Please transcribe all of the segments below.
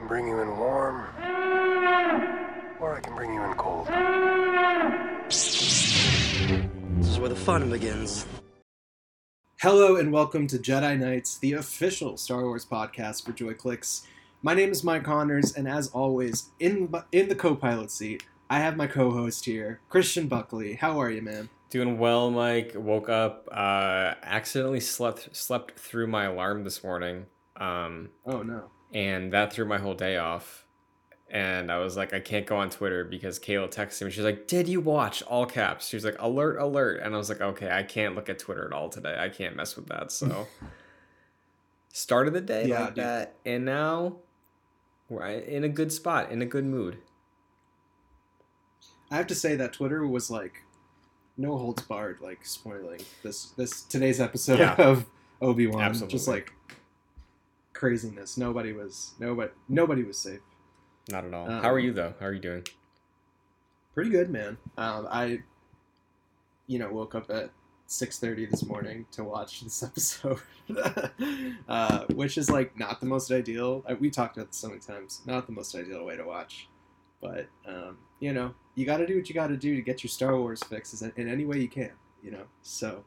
can bring you in warm, or I can bring you in cold. This is where the fun begins. Hello and welcome to Jedi Nights, the official Star Wars podcast for JoyClicks. My name is Mike Connors, and as always, in in the co-pilot seat, I have my co-host here, Christian Buckley. How are you, man? Doing well, Mike. Woke up, uh, accidentally slept slept through my alarm this morning, um, Oh no. And that threw my whole day off. And I was like, I can't go on Twitter because Kayla texted me. She's like, "Did you watch?" All caps. She was like, "Alert, alert!" And I was like, "Okay, I can't look at Twitter at all today. I can't mess with that." So, started the day Yeah, like dude. that, and now we're in a good spot, in a good mood. I have to say that Twitter was like no holds barred, like spoiling this this today's episode Yeah. of Obi Wan. Just like craziness. Nobody was nobody nobody was safe. Not at all. Um, How are you though? How are you doing? Pretty good, man. Um, I, you know, woke up at six thirty this morning to watch this episode, uh, which is like not the most ideal. We talked about this so many times. Not the most ideal way to watch, but um, you know, you got to do what you got to do to get your Star Wars fixes in, in any way you can. You know, so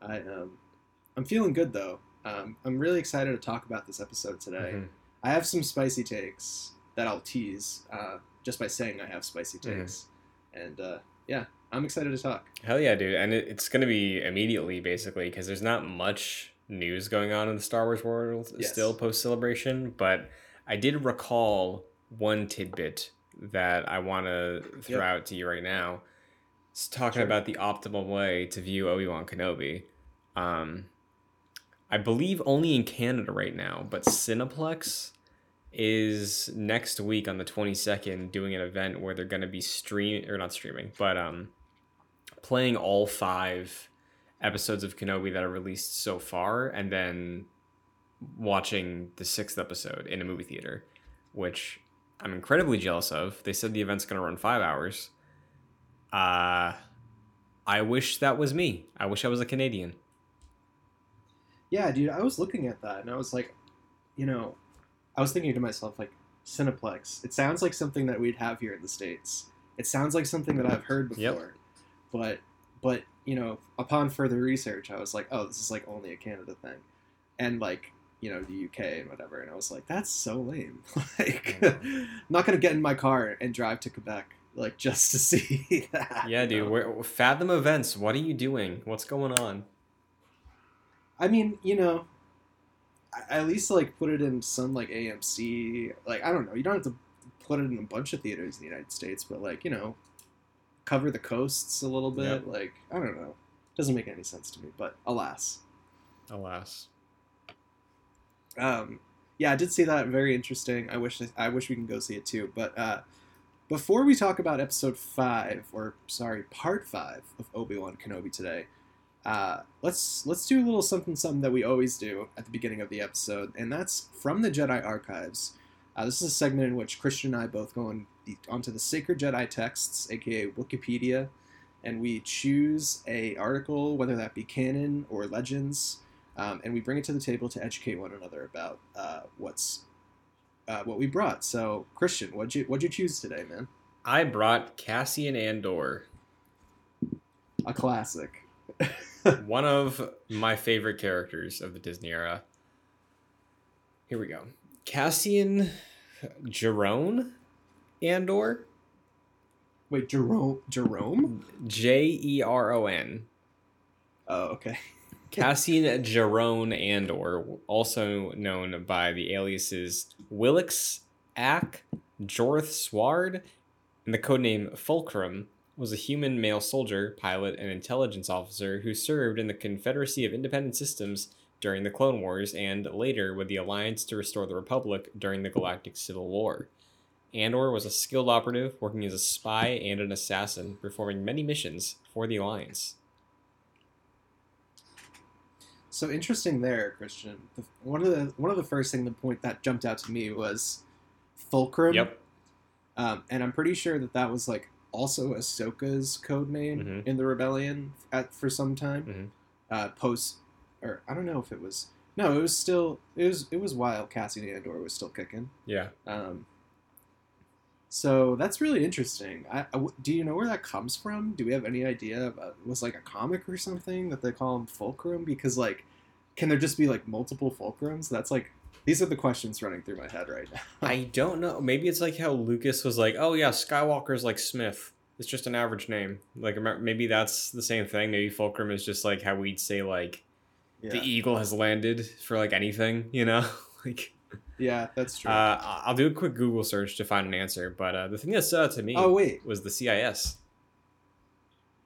I um, I'm feeling good though. Um, I'm really excited to talk about this episode today. Mhm. I have some spicy takes that I'll tease uh, just by saying I have spicy Mhm. takes, and uh, yeah, I'm excited to talk. Hell yeah, dude. And it, it's going to be immediately, basically, because there's not much news going on in the Star Wars world Yes. still post celebration. But I did recall one tidbit that I want to throw Yep. out to you right now. It's talking Sure. about the optimal way to view Obi Wan Kenobi. Um, I believe only in Canada right now, but Cineplex is next week on the 22nd doing an event where they're going to be stream or not streaming, but um playing all five episodes of Kenobi that are released so far and then watching the sixth episode in a movie theater, which I'm incredibly jealous of. They said the event's going to run 5 hours. Uh I wish that was me. I wish I was a Canadian. Yeah, dude, I was looking at that and I was like, you know, I was thinking to myself like, Cineplex. It sounds like something that we'd have here in the states. It sounds like something that I've heard Yep. before, but but you know, upon further research, I was like, oh, this is like only a Canada thing, and like you know the UK and whatever, and I was like, that's so lame. like, mm-hmm. I'm not gonna get in my car and drive to Quebec like just to see that. Yeah, you dude. know? Fathom Events, what are you doing? What's going on? I mean, you know, at least like put it in some like AMC. Like I don't know, you don't have to put it in a bunch of theaters in the United States, but like you know, cover the coasts a little bit. Yep. Like I don't know, doesn't make any sense to me. But alas, Alas. um, yeah, I did see that. Very interesting. I wish I wish we can go see it too. But uh, before we talk about episode five, or sorry, part five of Obi Wan Kenobi today, uh, let's let's do a little something something that we always do at the beginning of the episode, and that's from the Jedi archives. Uh, this is a segment in which Christian and I both go on the, onto the sacred Jedi texts, aka Wikipedia, and we choose a article, whether that be canon or legends, um, and we bring it to the table to educate one another about uh, what's uh, what we brought. So, Christian, what'd you what'd you choose today, man? I brought Cassian Andor, A classic. one of my favorite characters of the Disney era. Here we go. Cassian Jerome Andor, Wait, Jerome? Jerome? J E R O N. Oh, okay. Cassian Jerome Andor, also known by the aliases Willix, Ack, Jorth Sward, and the codename Fulcrum, was a human male soldier, pilot, and intelligence officer who served in the Confederacy of Independent Systems during the Clone Wars and later with the Alliance to restore the Republic during the Galactic Civil War. Andor was a skilled operative working as a spy and an assassin, performing many missions for the Alliance. So interesting there, Christian. The, one of the one of the first thing the point that jumped out to me was Fulcrum. Yep. Um, and I'm pretty sure that that was like also Ahsoka's code name Mhm. in the rebellion at for some time. Mhm. Uh, post, or I don't know if it was. No, it was still it was it was while Cassian Andor was still kicking. Yeah. Um, so that's really interesting. I, I- do you know where that comes from? Do we have any idea? About, it was like a comic or something that they call him Fulcrum? Because like, can there just be like multiple Fulcrums? That's like these are the questions running through my head right now. I don't know. Maybe it's like how Lucas was like, "Oh yeah, Skywalker's like Smith. It's just an average name." Like maybe that's the same thing. Maybe Fulcrum is just like how we'd say like the eagle has landed for like anything, you know? like yeah, that's true. uh, I'll do a quick Google search to find an answer, but uh, the thing that stood out to me oh wait, was the CIS.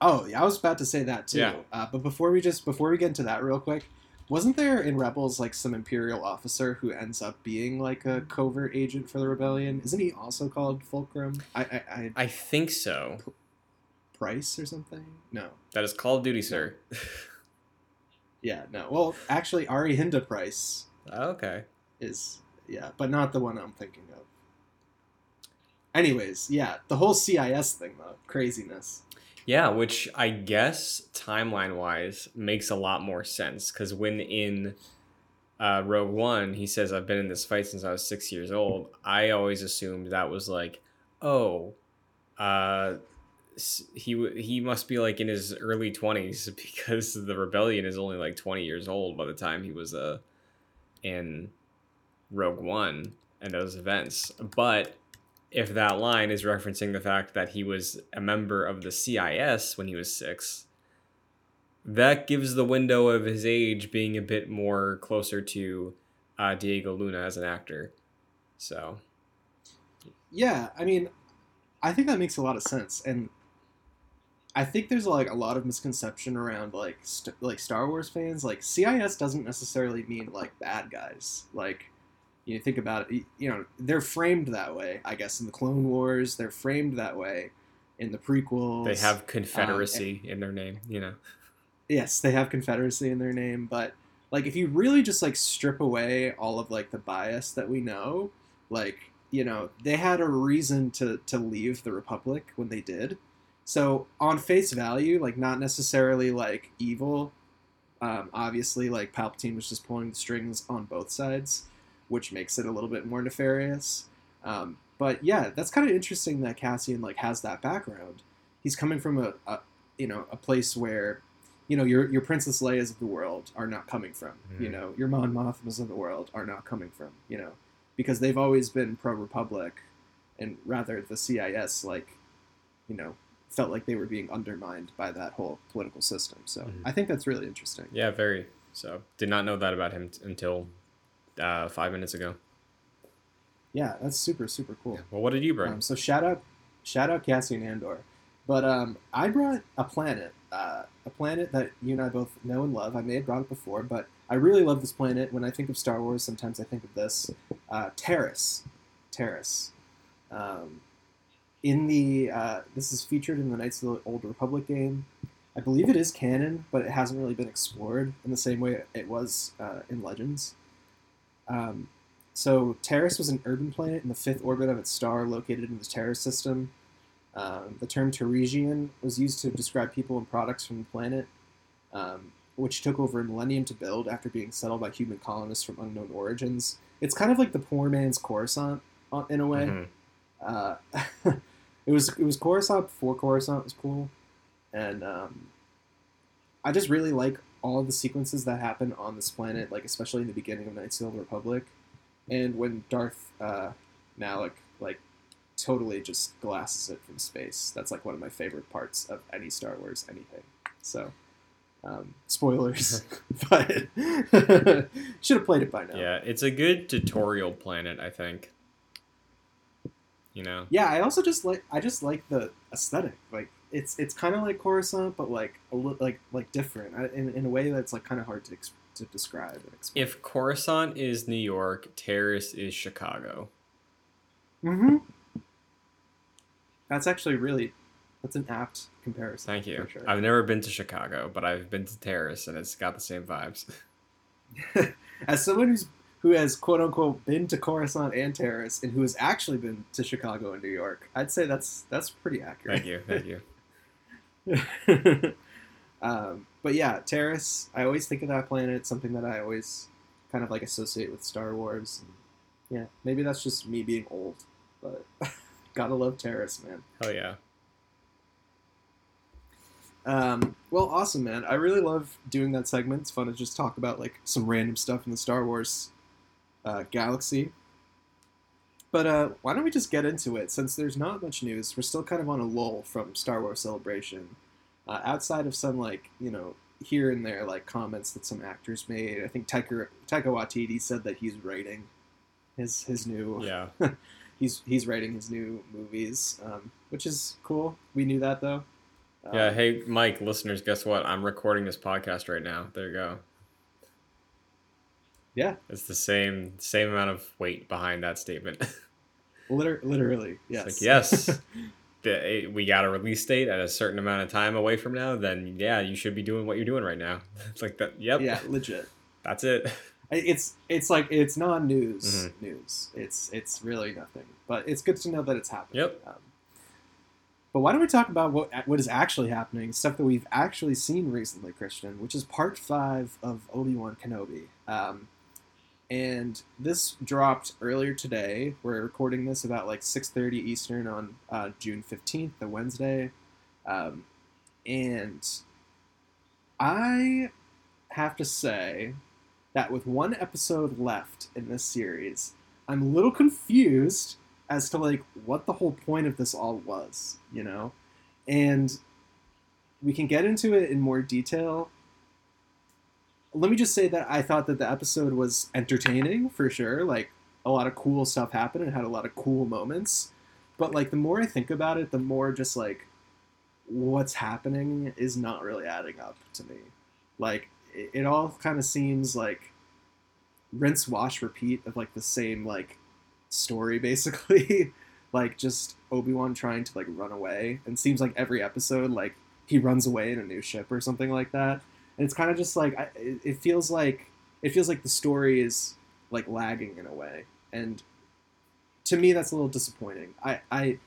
oh yeah, I was about to say that too. Yeah. Uh, but before we just before we get into that real quick, wasn't there in Rebels like some Imperial officer who ends up being like a covert agent for the rebellion? Isn't he also called Fulcrum? I I, I I think so. Price or something? No. That is Call of Duty, sir. Yeah, no. Well, actually, Ari Hinda Price oh, okay. is yeah, but not the one I'm thinking of. Anyways, yeah, the whole CIS thing though, craziness. Yeah, which I guess timeline wise makes a lot more sense because when in uh, Rogue One he says I've been in this fight since I was six years old, I always assumed that was like, oh, uh, he he must be like in his early twenties because the rebellion is only like twenty years old by the time he was uh in Rogue One and those events, but if that line is referencing the fact that he was a member of the CIS when he was six, that gives the window of his age being a bit more closer to uh, Diego Luna as an actor. So, Yeah, I mean, I think that makes a lot of sense, and I think there's like a lot of misconception around like st- like Star Wars fans. Like CIS doesn't necessarily mean like bad guys. Like you think about it, you know, they're framed that way. I guess in the Clone Wars, they're framed that way. In the prequels, they have Confederacy in their name, you know. yes, they have Confederacy in their name, but like if you really just like strip away all of like the bias that we know, like you know they had a reason to to leave the Republic when they did. So on face value, like not necessarily like evil. Um, obviously, like Palpatine was just pulling the strings on both sides, which makes it a little bit more nefarious. Um, but yeah, that's kind of interesting that Cassian like has that background. He's coming from a, a you know a place where you know your your Princess Leia's of the world are not coming from. You Mhm. know your Mon Mothmas of the world are not coming from. You know because they've always been pro Republic, and rather the CIS like you know felt like they were being undermined by that whole political system. So Mhm. I think that's really interesting. Yeah, very. So, did not know that about him t- until uh, five minutes ago. Yeah, that's super super cool. Well, what did you bring? Um, so shout out, shout out Cassian Andor. But um, I brought a planet, uh, a planet that you and I both know and love. I may have brought it before, but I really love this planet. When I think of Star Wars, sometimes I think of this, uh, Taris. Taris. Um, in the uh, this is featured in the Knights of the Old Republic game. I believe it is canon, but it hasn't really been explored in the same way it was uh, in Legends. Um, so Taris was an urban planet in the fifth orbit of its star, located in the Taris system. Um, the term Tarisian was used to describe people and products from the planet, um, which took over a millennium to build after being settled by human colonists from unknown origins. It's kind of like the poor man's Coruscant uh, in a way. Mhm. Uh, it was it was Coruscant before Coruscant was cool, and um, I just really like all the sequences that happen on this planet, like especially in the beginning of Knights of the Old Republic, and when Darth uh, Malak like totally just glasses it from space. That's like one of my favorite parts of any Star Wars anything. So. Um, spoilers, but should have played it by now. Yeah, it's a good tutorial planet, I think. You know? Yeah, I also just like I just like the aesthetic. Like it's it's kind of like Coruscant, but like a li- like like different I- in, in a way that's like kind of hard to ex- to describe. And explain. If Coruscant is New York, Taris is Chicago. mm-hmm. that's actually really that's an apt comparison. Thank you. Sure. I've never been to Chicago, but I've been to Taris, and it's got the same vibes. As someone who's who has quote unquote been to Coruscant and Taris, and who has actually been to Chicago and New York, I'd say that's that's pretty accurate. Thank you. Thank you. um, but yeah, Taris. I always think of that planet. Something that I always kind of like associate with Star Wars. And, yeah, maybe that's just me being old, but gotta love Taris, man. Hell yeah. Um, well, awesome, man. I really love doing that segment. It's fun to just talk about like some random stuff in the Star Wars uh, galaxy. But uh, why don't we just get into it? Since there's not much news, we're still kind of on a lull from Star Wars Celebration. Uh, outside of some like you know here and there like comments that some actors made, I think Taika, Taika Waititi said that he's writing his his new Yeah. he's he's writing his new movies, um, which is cool. We knew that though. Yeah. Um, Hey, Mike, listeners, guess what? I'm recording this podcast right now. There you go. Yeah. It's the same same amount of weight behind that statement. liter- literally, It's yes. like, yes, the, eh, we got a release date at a certain amount of time away from now, then yeah, you should be doing what you're doing right now. It's like that. Yep. yeah, legit. That's it. It's it's like it's non-news Mhm. news. It's it's really nothing, but it's good to know that it's happening. Yep. Um, but why don't we talk about what what is actually happening, stuff that we've actually seen recently, Christian, which is part five of Obi Wan Kenobi. Um, and this dropped earlier today. We're recording this about like six thirty Eastern on uh, June fifteenth, the Wednesday, um, and I have to say that with one episode left in this series, I'm a little confused as to like what the whole point of this all was, you know? And we can get into it in more detail. Let me just say that I thought that the episode was entertaining for sure. Like a lot of cool stuff happened and had a lot of cool moments. But like the more I think about it, the more just like what's happening is not really adding up to me. Like it, it all kind of seems like rinse wash repeat of like the same like story basically like just obi-wan trying to like run away and seems like every episode like he runs away in a new ship or something like that and it's kind of just like I, it, feels like it feels like the story is like lagging in a way. And to me that's a little disappointing. I i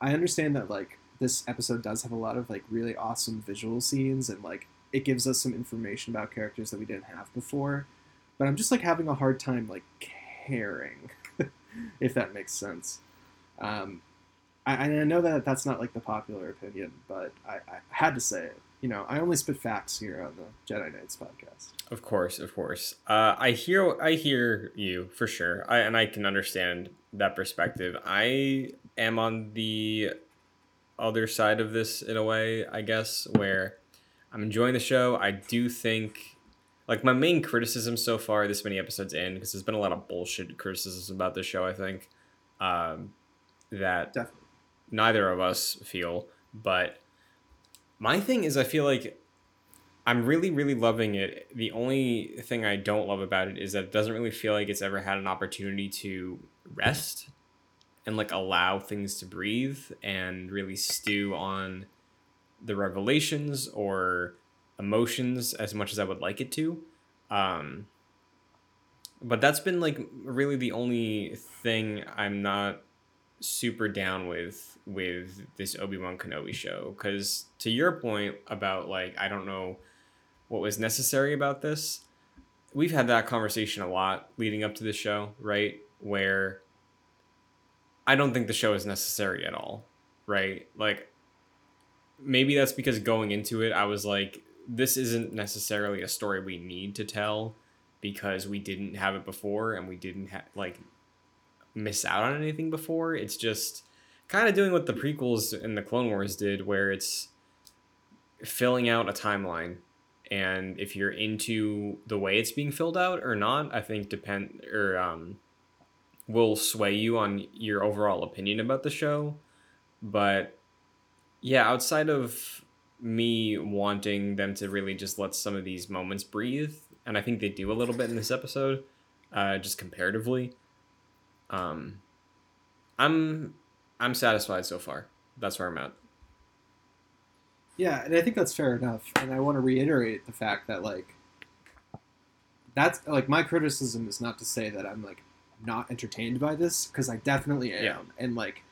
i understand that like this episode does have a lot of like really awesome visual scenes and like it gives us some information about characters that we didn't have before. But i'm just like having a hard time like caring if that makes sense. Um I, I know that that's not like the popular opinion but I, I had to say it you know i only spit facts here on the jedi nights podcast Of course, of course. Uh, I hear, I hear you for sure, I, and I can understand that perspective. I am on the other side of this in a way, I guess, where I'm enjoying the show. I do think, like, my main criticism so far, this many episodes in, because there's been a lot of bullshit criticisms about this show. I think um, that definitely neither of us feel, but my thing is, I feel like I'm really, really loving it. The only thing I don't love about it is that it doesn't really feel like it's ever had an opportunity to rest and like allow things to breathe and really stew on the revelations or emotions as much as I would like it to. Um, but that's been like really the only thing I'm not super down with with this Obi-Wan Kenobi show. Cuz to your point about like I don't know what was necessary about this we've had that conversation a lot leading up to the show right? Where I don't think the show is necessary at all right? Like maybe that's because going into it I was like this isn't necessarily a story we need to tell because we didn't have it before and we didn't have like miss out on anything before. It's just kind of doing what the prequels and the Clone Wars did, where it's filling out a timeline. And if you're into the way it's being filled out or not, I think depend or um, will sway you on your overall opinion about the show. But yeah, outside of me wanting them to really just let some of these moments breathe, and I think they do a little bit in this episode, uh, just comparatively um i'm i'm satisfied so far that's where i'm at Yeah, and I think that's fair enough. And I want to reiterate the fact that like that's like my criticism is not to say that I'm like not entertained by this because I definitely am. Yeah. And like,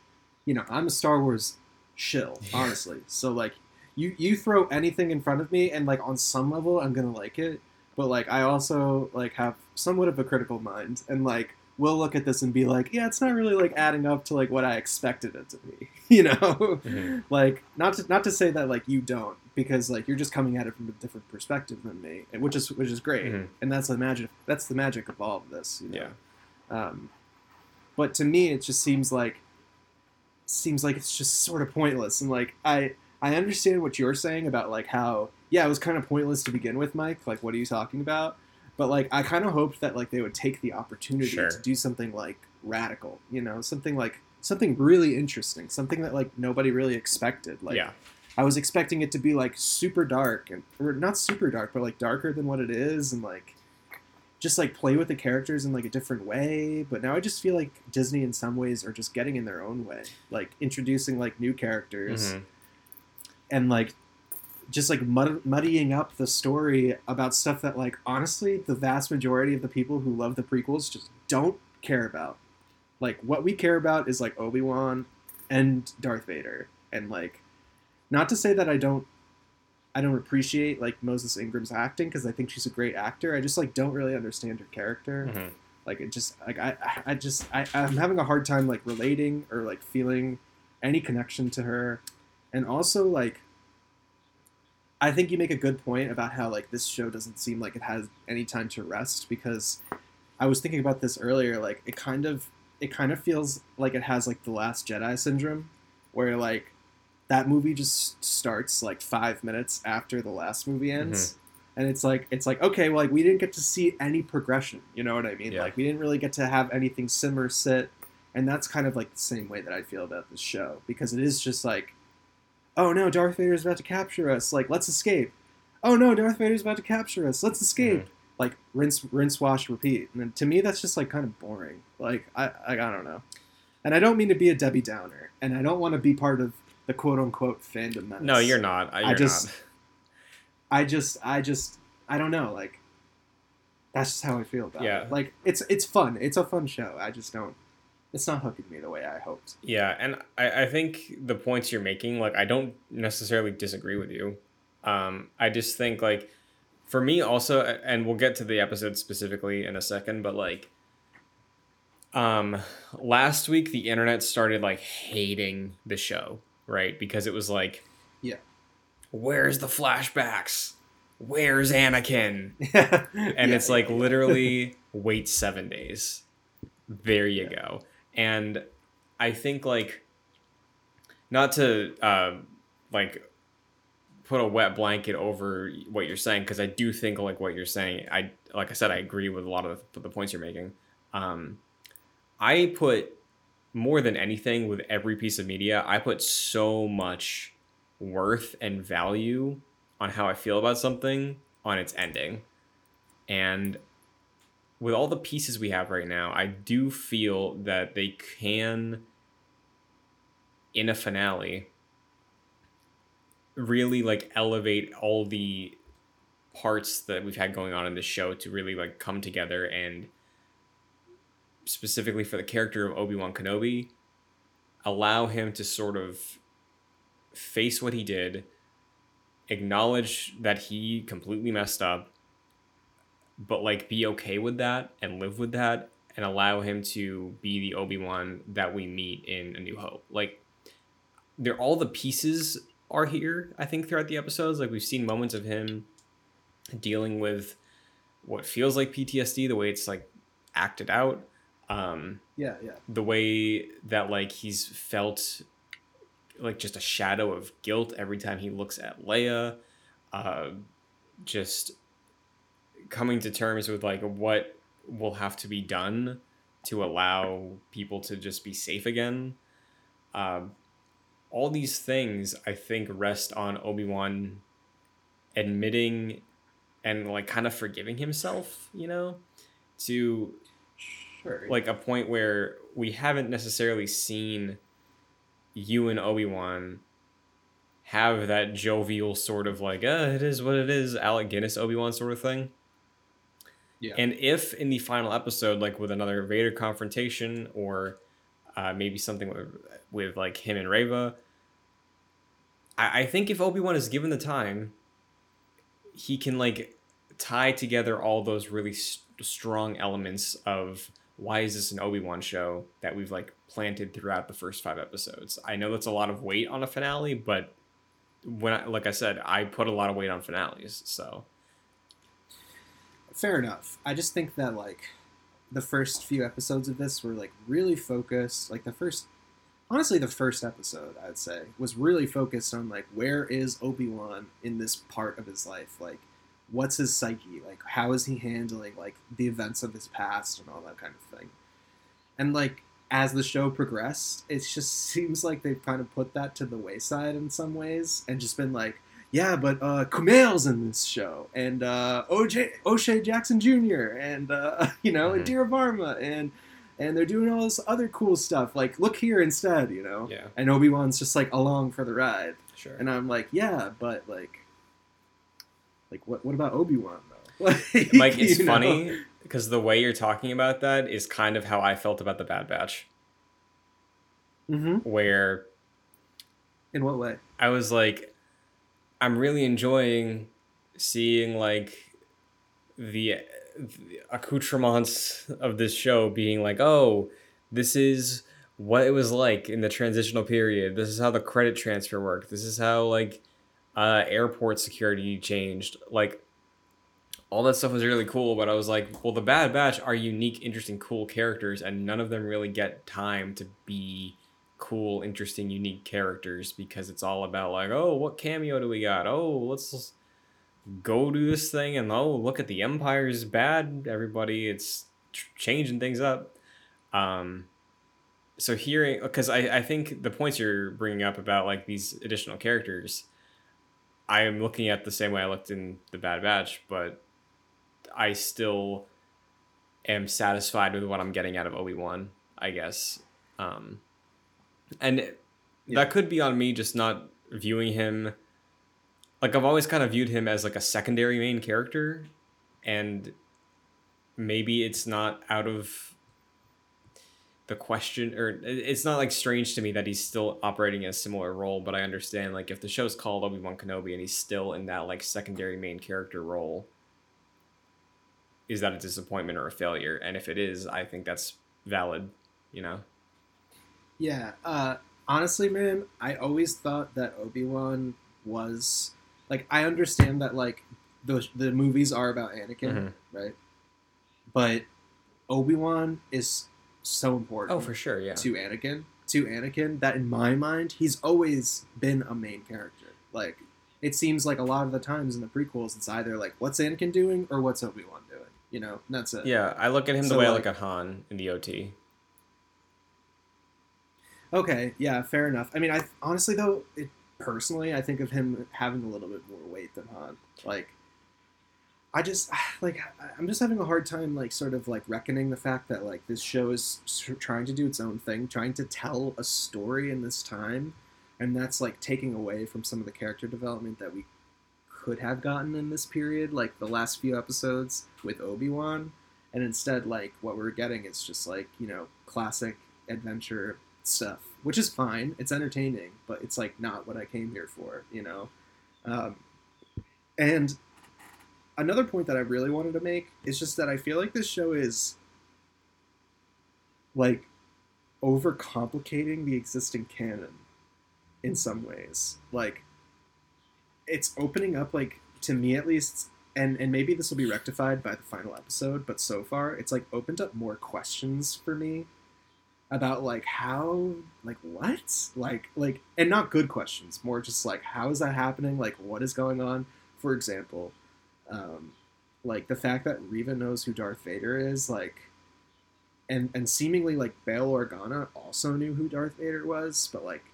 you know, I'm a Star Wars shill, honestly. so like, you you throw anything in front of me, and like on some level, I'm gonna like it. but like I also like have somewhat of a critical mind, and like will look at this and be like, yeah, it's not really like adding up to like what I expected it to be, you know? Mhm. like not to not to say that like you don't, because like you're just coming at it from a different perspective than me, which is which is great, Mhm. and that's the magic. That's the magic of all of this, you know? Yeah. Um, but to me, it just seems like seems like it's just sort of pointless. And like I I understand what you're saying about like how yeah it was kind of pointless to begin with, Mike. Like what are you talking about? But like I kind of hoped that like they would take the opportunity Sure. to do something like radical, you know, something like something really interesting, something that like nobody really expected. Like yeah. I was expecting it to be like super dark and or not super dark, but like darker than what it is, and like just like play with the characters in like a different way. But now I just feel like Disney in some ways are just getting in their own way, like introducing like new characters Mhm. and like just like mud- muddying up the story about stuff that like honestly the vast majority of the people who love the prequels just don't care about. Like what we care about is like Obi Wan and Darth Vader, and like not to say that I don't I don't appreciate like Moses Ingram's acting because I think she's a great actor. I just like don't really understand her character. Mhm. Like it just like I I I just I I'm having a hard time like relating or like feeling any connection to her, and also like I think you make a good point about how like this show doesn't seem like it has any time to rest because I was thinking about this earlier. Like it kind of it kind of feels like it has like the Last Jedi syndrome, where like that movie just starts like five minutes after the last movie mm-hmm. ends. And it's like it's like okay, well, like we didn't get to see any progression. You know what I mean? Yeah. Like we didn't really get to have anything simmer sit, and that's kind of like the same way that I feel about this show because it is just like, oh no, Darth Vader's about to capture us. Like let's escape. Oh no, Darth Vader's about to capture us. Let's escape. Mhm. Like rinse, rinse, wash, repeat. And then to me, that's just like kind of boring. Like I, I, I don't know. And I don't mean to be a Debbie Downer, and I don't want to be part of the quote unquote fandom menace. No, you're not. You're I just- not. I just, I just, I don't know. Like, that's just how I feel about Yeah. it. Like, it's it's fun. It's a fun show. I just don't. It's not hooking me the way I hoped. Yeah, and I, I think the points you're making, like, I don't necessarily disagree with you. Um, I just think, like, for me also, and we'll get to the episode specifically in a second, but like, um, last week the internet started like hating the show, right? Because it was like, Yeah. where's the flashbacks? Where's Anakin? and and it's like literally wait seven days there you go and i think like not to uh, like put a wet blanket over what you're saying because i do think like what you're saying i like i said i agree with a lot of the, the points you're making. Um i put more than anything with every piece of media i put so much worth and value on how i feel about something on its ending. And with all the pieces we have right now, I do feel that they can, in a finale, really like elevate all the parts that we've had going on in this show to really like come together and specifically for the character of Obi-Wan Kenobi allow him to sort of face what he did acknowledge that he completely messed up but like be okay with that and live with that and allow him to be the Obi-Wan that we meet in A New Hope. Like they're all the pieces are here, I think, throughout the episodes. Like we've seen moments of him dealing with what feels like PTSD, the way it's like acted out. Um, yeah, yeah, the way that like he's felt like just a shadow of guilt every time he looks at Leia. Uh, just coming to terms with like what will have to be done to allow people to just be safe again. Um, all these things I think rest on Obi Wan admitting and like kind of forgiving himself, you know, to sure. like a point where we haven't necessarily seen you and Obi Wan have that jovial sort of like, uh, it is what it is, Alec Guinness Obi Wan sort of thing. Yeah. And if in the final episode, like with another Vader confrontation or uh, maybe something with, with like him and Reva, I, I think if Obi Wan is given the time, he can like tie together all those really s strong elements of why is this an Obi-Wan show that we've like planted throughout the first 5 episodes. I know that's a lot of weight on a finale, but when I, like I said, I put a lot of weight on finales, so fair enough. I just think that like the first few episodes of this were like really focused. Like the first, honestly, the first episode I'd say was really focused on like where is Obi Wan in this part of his life, like what's his psyche, like how is he handling like the events of his past and all that kind of thing. And like as the show progressed, it just seems like they've kind of put that to the wayside in some ways and just been like, yeah, but uh, Kumail's in this show, and uh, OJ O'Shea Jackson Jr. and uh, you know, and Dira Varma, and and they're doing all this other cool stuff. Like, look here instead, you know. yeah, And Obi Wan's just like along for the ride, sure. and I'm like, yeah, but like, like what what about Obi Wan though? like, Mike, it's funny because the way you're talking about that is kind of how I felt about the Bad Batch, Mm-hmm. where In what way? I was like, I'm really enjoying seeing like the, the accoutrements of this show being like, oh, this is what it was like in the transitional period. This is how the credit transfer worked. This is how like uh, airport security changed. Like all that stuff was really cool, but I was like, well, the Bad Batch are unique, interesting, cool characters, and none of them really get time to be cool, interesting, unique characters because it's all about like, oh, what cameo do we got? Oh, let's go do this thing, and oh, look at the Empire's bad. Everybody, it's changing things up. Um, so hearing because I I think the points you're bringing up about like these additional characters, I am looking at the same way I looked in the Bad Batch, but I still am satisfied with what I'm getting out of Obi Wan. I guess. Um, and Yeah. that could be on me just not viewing him. Like I've always kind of viewed him as like a secondary main character. And maybe it's not out of the question or it's not like strange to me that he's still operating a similar role but I understand like if the show's called Obi-Wan Kenobi and he's still in that like secondary main character role is that a disappointment or a failure? And if it is I think that's valid you know Yeah. Uh, honestly, man, I always thought that Obi Wan was like I understand that like the the movies are about Anakin, Mhm. right? But Obi Wan is so important oh for sure yeah to Anakin to Anakin that in my mind he's always been a main character. Like it seems like a lot of the times in the prequels it's either like what's Anakin doing or what's Obi Wan doing. You know, and that's it. Yeah, I look at him the So, way I look at Han in the OT. Okay, yeah, fair enough. I mean, I honestly though, it, personally, I think of him having a little bit more weight than Han. Like, I just like I'm just having a hard time like sort of like reckoning the fact that like this show is trying to do its own thing, trying to tell a story in this time, and that's like taking away from some of the character development that we could have gotten in this period, like the last few episodes with Obi Wan, and instead like what we're getting is just like you know classic adventure stuff, which is fine. It's entertaining, but it's like not what I came here for, you know. Um, and another point that I really wanted to make is just that I feel like this show is like overcomplicating the existing canon in some ways. Like it's opening up like to me at least and and maybe this will be rectified by the final episode, but so far it's like opened up more questions for me about like how like what like like and not good questions more just like how is that happening like what is going on for example um like the fact that Reva knows who Darth Vader is like and and seemingly like Bail Organa also knew who Darth Vader was but like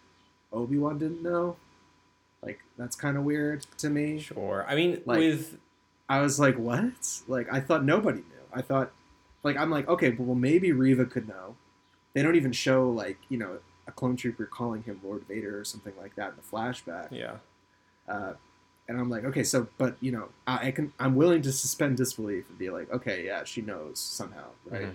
Obi-Wan didn't know like that's kind of weird to me Sure. I mean, Like- with I was like, what? Like, I thought nobody knew. I thought, like, I'm like, okay, well, maybe Reva could know. They don't even show, like, you know, a clone trooper calling him Lord Vader or something like that in the flashback. yeah, Uh, and I'm like, okay, so, but, you know, I, I can, I'm willing to suspend disbelief and be like, okay, yeah, she knows somehow, right? Mhm.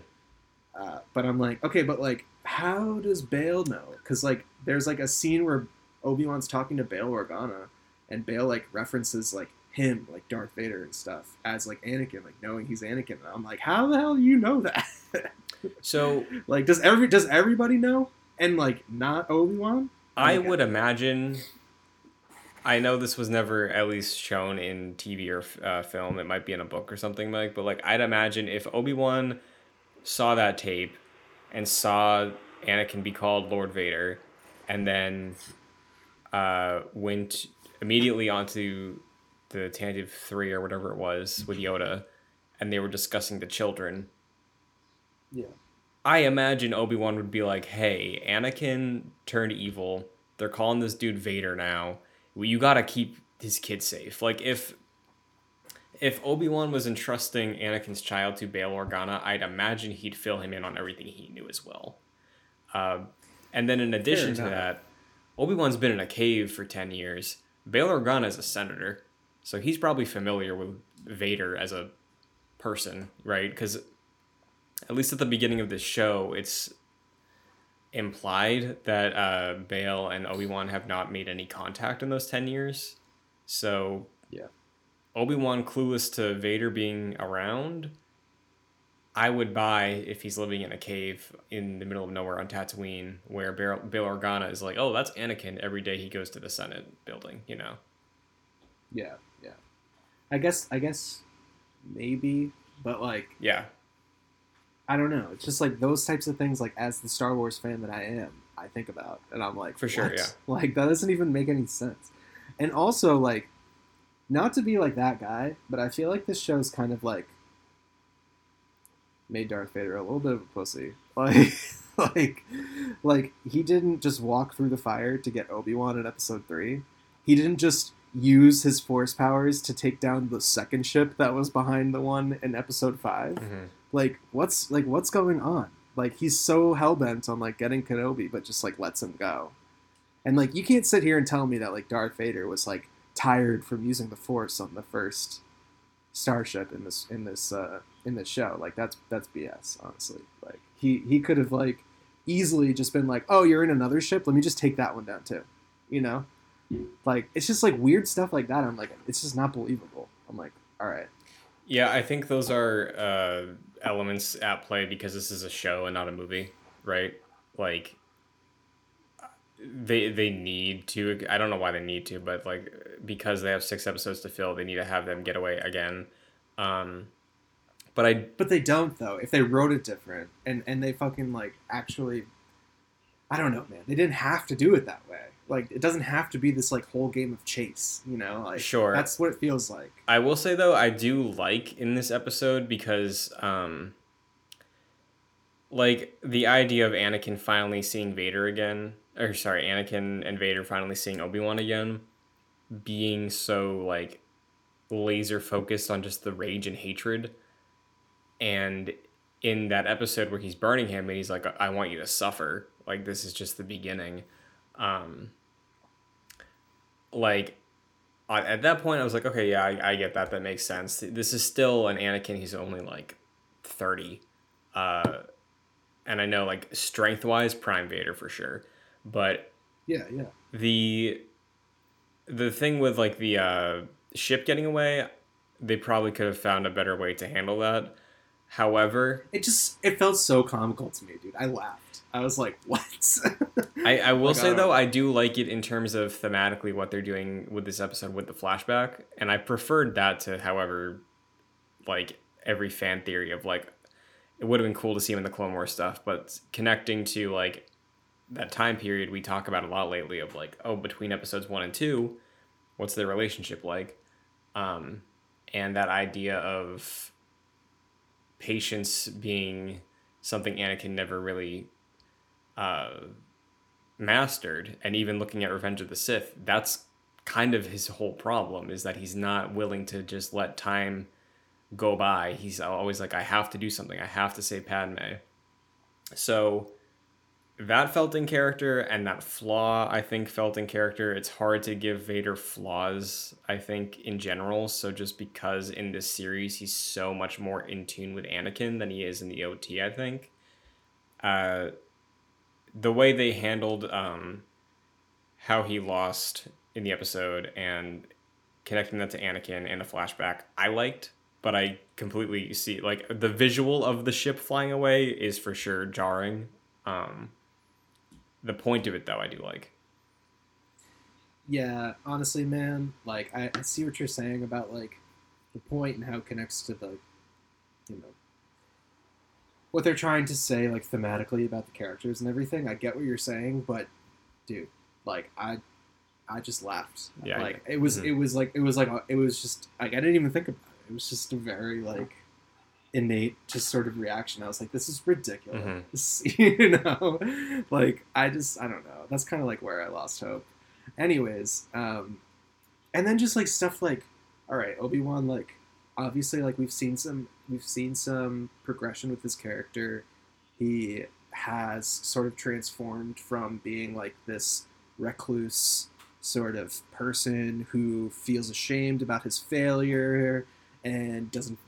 Uh, but I'm like, okay, but, like, how does Bail know? Because, like, there's, like, a scene where Obi-Wan's talking to Bail Organa, and Bail, like, references, like, him like Darth Vader and stuff as like Anakin, like knowing he's Anakin. And I'm like, how the hell do you know that? So like, does every does everybody know? And like, not Obi Wan. I would imagine. I know this was never at least shown in TV or uh, film. It might be in a book or something like. But like, I'd imagine if Obi Wan saw that tape and saw Anakin be called Lord Vader, and then uh, went immediately onto the Tantive Three or whatever it was with Yoda, and they were discussing the children. Yeah. I imagine Obi Wan would be like, "Hey, Anakin turned evil. They're calling this dude Vader now. Well, You got to keep his kid safe." Like if if Obi Wan was entrusting Anakin's child to Bail Organa, I'd imagine he'd fill him in on everything he knew as well. Uh, and then in addition to that, Obi Wan's been in a cave for ten years. Bail Organa is a senator, so he's probably familiar with Vader as a person, right? Because at least at the beginning of this show, it's implied that uh, Bail and Obi Wan have not made any contact in those ten years. So Yeah. Obi Wan clueless to Vader being around. I would buy if he's living in a cave in the middle of nowhere on Tatooine, where Bail, Bail Organa is like, "Oh, that's Anakin." Every day he goes to the Senate building, you know. Yeah, yeah. I guess I guess maybe, but like Yeah, I don't know. It's just like those types of things. Like as the Star Wars fan that I am, I think about, and I'm like, For sure, "What?" yeah. Like that doesn't even make any sense. And also like, not to be like that guy, but I feel like this show's kind of like made Darth Vader a little bit of a pussy. Like, like, like he didn't just walk through the fire to get Obi Wan in Episode Three. He didn't just use his force powers to take down the second ship that was behind the one in Episode 5 Mhm. Like what's like what's going on? Like he's so hell-bent on like getting kenobi but just like lets him go. And like you can't sit here and tell me that like darth vader was like tired from using the force on the first starship in this in this uh in this show. Like that's that's bs honestly. Like he he could have like easily just been like oh you're in another ship? Let me just take that one down too. You know? Like it's just like weird stuff like that. I'm like it's just not believable. I'm like all right Yeah, I think those are uh, elements at play because this is a show and not a movie, right? Like they they need to. I don't know why they need to, but like because they have six episodes to fill, they need to have them get away again. Um, but I But they don't though. If they wrote it different and and they fucking like actually I don't know, man. They didn't have to do it that way. Like it doesn't have to be this like whole game of chase, you know? Like Sure. That's what it feels like. I will say though, I do like in this episode because um like the idea of Anakin finally seeing Vader again, or sorry, Anakin and Vader finally seeing Obi-Wan again, being so like laser focused on just the rage and hatred. And in that episode where he's burning him and he's like I want you to suffer, like this is just the beginning. Um like I- at that point, I was like, okay, yeah, I, I get that. That makes sense. This is still an Anakin. He's only like 30. Uh, and I know, like, strength wise, Prime Vader for sure. But Yeah, yeah. the the thing with like the uh, ship getting away, they probably could have found a better way to handle that. However, It just it felt so comical to me, dude. I laughed. I was like, "What?" I, I will Like, say I though, I do like it in terms of thematically what they're doing with this episode with the flashback, and I preferred that to, however, like every fan theory of like it would have been cool to see him in the Clone Wars stuff, but connecting to like that time period we talk about a lot lately of like oh between episodes one and two, what's their relationship like, um, and that idea of patience being something Anakin never really uh, mastered, and even looking at Revenge of the Sith, that's kind of his whole problem is that he's not willing to just let time go by. He's always like, I have to do something. I have to save Padme. So that felt in character, and that flaw I think felt in character. It's hard to give Vader flaws, I think, in general. So just because in this series he's so much more in tune with Anakin than he is in the OT, I think. Uh, the way they handled um, how he lost in the episode and connecting that to Anakin and a flashback, I liked, but I completely see like the visual of the ship flying away is for sure jarring. Um, the point of it though, I do like. Yeah, honestly, man, like I, I see what you're saying about like the point and how it connects to the, you know, what they're trying to say like thematically about the characters and everything. I get what you're saying, but dude, like I, I just laughed. Yeah, like it was, Mhm. it was like it was like it was just like I didn't even think about it. It was just a very like innate just sort of reaction. I was like, this is ridiculous. you know, like I just I don't know. That's kind of like where I lost hope. Anyways, um, and then just like stuff like, all right, Obi Wan, like obviously like we've seen some we've seen some progression with his character. He has sort of transformed from being like this recluse sort of person who feels ashamed about his failure and doesn't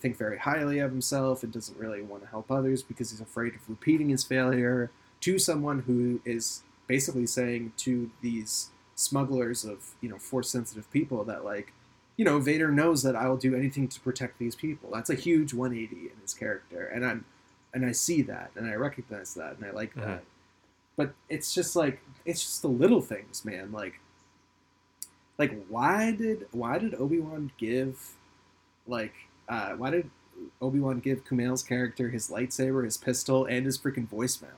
think very highly of himself and doesn't really want to help others because he's afraid of repeating his failure to someone who is basically saying to these smugglers of you know force sensitive people that like you know Vader knows that I will do anything to protect these people. That's a huge 180 in his character, and I'm and I see that and I recognize that and I like Mhm. that. But it's just like it's just the little things, man. Like like why did why did Obi Wan give like uh, why did Obi Wan give Kumail's character his lightsaber, his pistol, and his freaking voicemail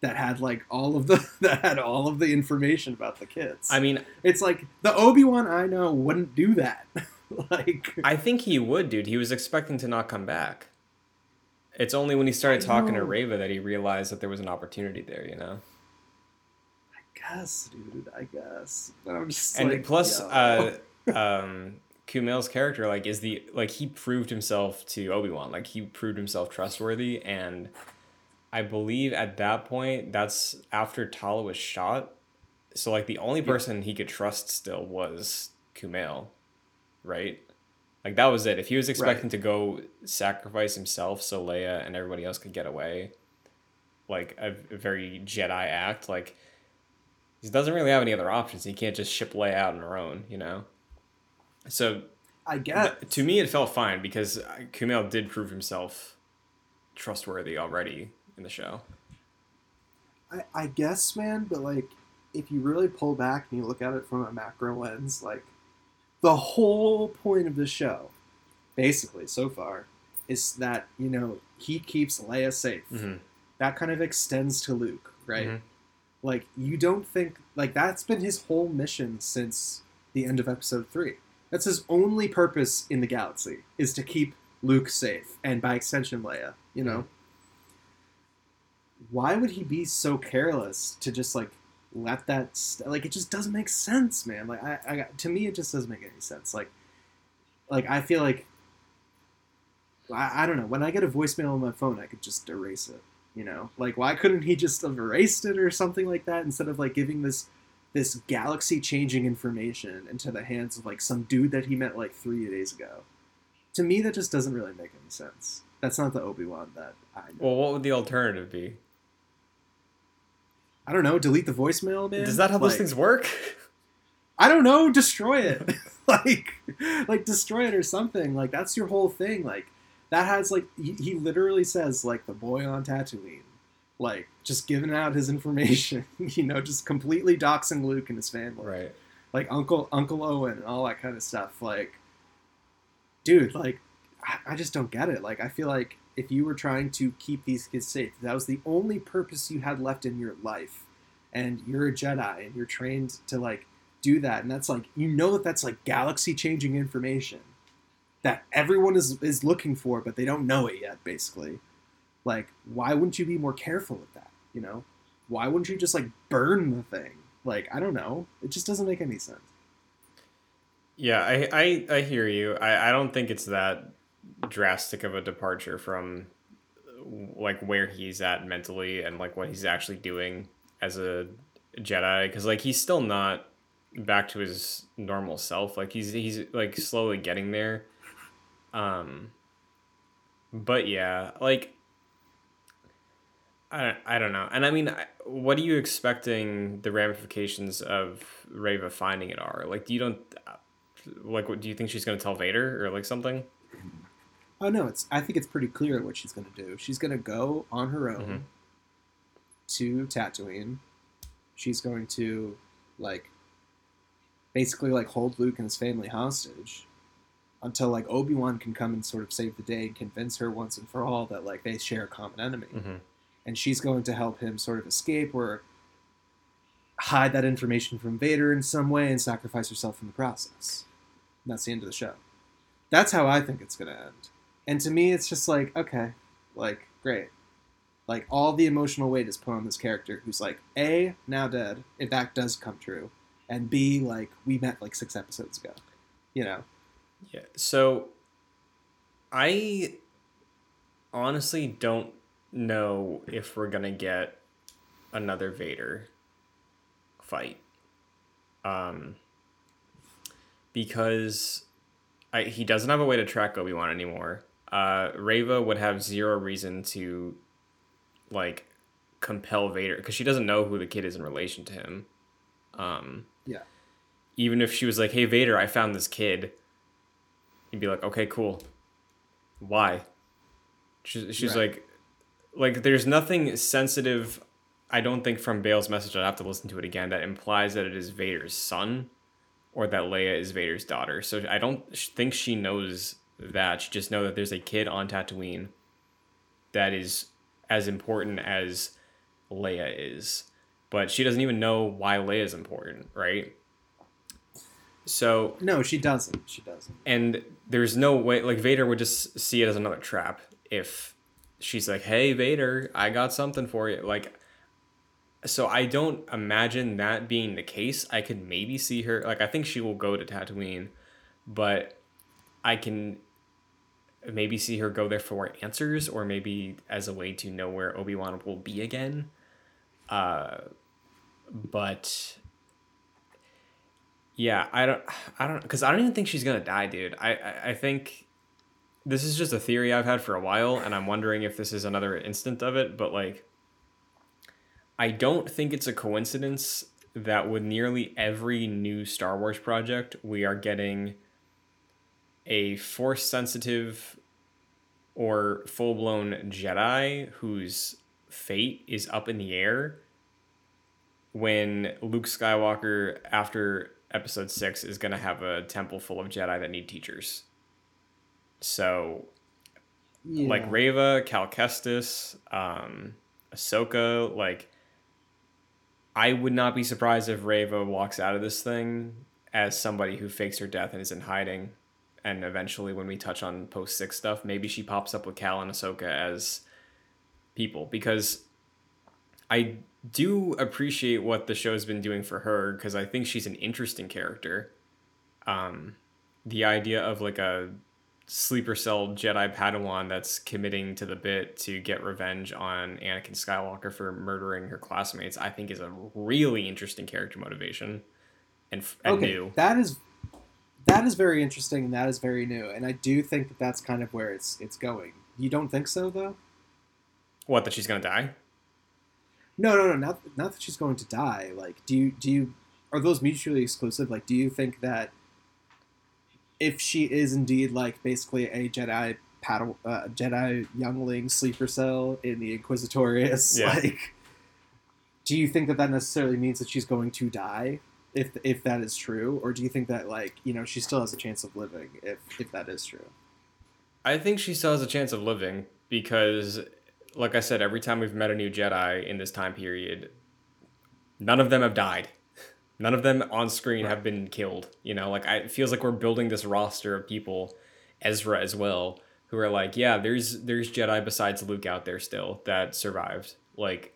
that had like all of the that had all of the information about the kids? I mean, it's like the Obi Wan I know wouldn't do that. like I think he would, dude. He was expecting to not come back. It's only when he started talking to. Reva that he realized that there was an opportunity there, you know. I guess, dude. I guess. But I'm just and like, plus uh um Kumail's character like is the like he proved himself to Obi-Wan. Like he proved himself trustworthy and I believe at that point that's after Tala was shot. So like the only person he could trust still was Kumail right? Like that was it. If he was expecting to go sacrifice himself so Leia and everybody else could get away like a, a very Jedi act like he doesn't really have any other options. He can't just ship Leia out on her own, you know. So I guess th- to me, it felt fine because uh, Kumail did prove himself trustworthy already in the show. I, I guess, man, but like, if you really pull back and you look at it from a macro lens, like, the whole point of the show, basically, so far, is that, you know, he keeps Leia safe. Mm-hmm. That kind of extends to Luke, right? Mhm. Like, you don't think, like, that's been his whole mission since the end of episode three. That's his only purpose in the galaxy, is to keep Luke safe, and by extension, Leia, you know? why would he be so careless to just like let that st- like it just doesn't make sense man. Like I, I to me it just doesn't make any sense. Like like i feel like I, I don't know. When i get a voicemail on my phone i could just erase it you know? Like why couldn't he just have erased it or something like that instead of like giving this this galaxy changing information into the hands of like some dude that he met like three days ago to me that just doesn't really make any sense that's not the obi-wan that i know Well, what would the alternative be? I don't know, delete the voicemail, man. Does that how those things work? I don't know, destroy it. like like destroy it or something. Like that's your whole thing. Like that has like he, he literally says like the boy on Tatooine. Like just giving out his information, you know, just completely doxing Luke and his family. right. Like Uncle Uncle Owen and all that kind of stuff. Like dude, like I, I just don't get it. Like I feel like if you were trying to keep these kids safe, that was the only purpose you had left in your life, and you're a Jedi and you're trained to like do that, and that's like you know that that's like galaxy changing information that everyone is is looking for, but they don't know it yet. Basically, like why wouldn't you be more careful with that? You know, why wouldn't you just like burn the thing? Like I don't know, it just doesn't make any sense. Yeah, I, I, I hear you. I, I don't think it's that drastic of a departure from like where he's at mentally and like what he's actually doing as a Jedi because like he's still not back to his normal self. Like he's he's like slowly getting there. Um but yeah, like I, I don't know. And I mean, what are you expecting the ramifications of Reva finding it are? Like, do you don't like, what do you think she's gonna tell Vader or like something? Oh no, it's. I think it's pretty clear what she's gonna do. She's gonna go on her own Mhm. to Tatooine. She's going to, like, basically like hold Luke and his family hostage until like Obi Wan can come and sort of save the day and convince her once and for all that like they share a common enemy, Mm-hmm. And she's going to help him sort of escape or hide that information from Vader in some way and sacrifice herself in the process. And that's the end of the show. That's how I think it's going to end. And to me, it's just like, okay, like, great. Like, all the emotional weight is put on this character who's like, A, now dead, if that does come true. And B, like, we met like six episodes ago. You know? Yeah. So I honestly don't know if we're gonna get another Vader fight. Um because I, he doesn't have a way to track Obi-Wan anymore. Uh Reva would have zero reason to like compel Vader because she doesn't know who the kid is in relation to him. Um Yeah. even if she was like, "Hey Vader, I found this kid," he'd be like, "Okay, cool. Why?" She's, she's Right. like, like there's nothing sensitive. I don't think from Bail's message. I'd have to listen to it again. That implies that it is Vader's son, or that Leia is Vader's daughter. So I don't think she knows that. She just know that there's a kid on Tatooine that is as important as Leia is, but she doesn't even know why Leia is important, right? So No, she doesn't. She doesn't. and there's no way like Vader would just see it as another trap if she's like, "Hey Vader, I got something for you." Like so I don't imagine that being the case. I could maybe see her like I think she will go to Tatooine, but I can maybe see her go there for answers or maybe as a way to know where Obi-Wan will be again. Uh but yeah, I don't, I don't, because I don't even think she's gonna die, dude. I, I, I think this is just a theory I've had for a while, and I'm wondering if this is another instant of it. But like, I don't think it's a coincidence that with nearly every new Star Wars project, we are getting a force sensitive or full blown Jedi whose fate is up in the air when Luke Skywalker, after episode six, is going to have a temple full of Jedi that need teachers. So, Yeah. like Reva, Cal Kestis, um, Ahsoka, like, I would not be surprised if Reva walks out of this thing as somebody who fakes her death and is in hiding. And eventually, when we touch on post six stuff, maybe she pops up with Cal and Ahsoka as people because I do appreciate what the show's been doing for her because I think she's an interesting character. Um, the idea of like a sleeper cell Jedi Padawan that's committing to the bit to get revenge on Anakin Skywalker for murdering her classmates, I think is a really interesting character motivation and, and okay, new. that is that is very interesting and that is very new, and I do think that that's kind of where it's it's going. You don't think so, though? What that she's gonna die? No, no, no. Not not that she's going to die. Like, do you do you are those mutually exclusive? Like, do you think that if she is indeed like basically a Jedi paddle, uh, Jedi youngling sleeper cell in the Inquisitorius, Yeah. like, do you think that that necessarily means that she's going to die? If, if that is true, or do you think that like you know she still has a chance of living if if that is true? I think she still has a chance of living because, like I said, every time we've met a new Jedi in this time period, none of them have died. None of them on screen have been killed. You know, like I, it feels like we're building this roster of people, Ezra as well, who are like, yeah, there's there's Jedi besides Luke out there still that survived. Like,